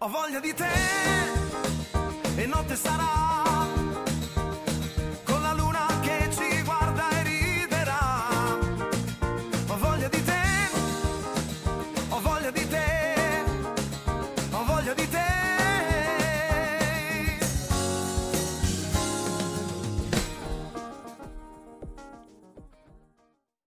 Ho voglia di te e notte sarà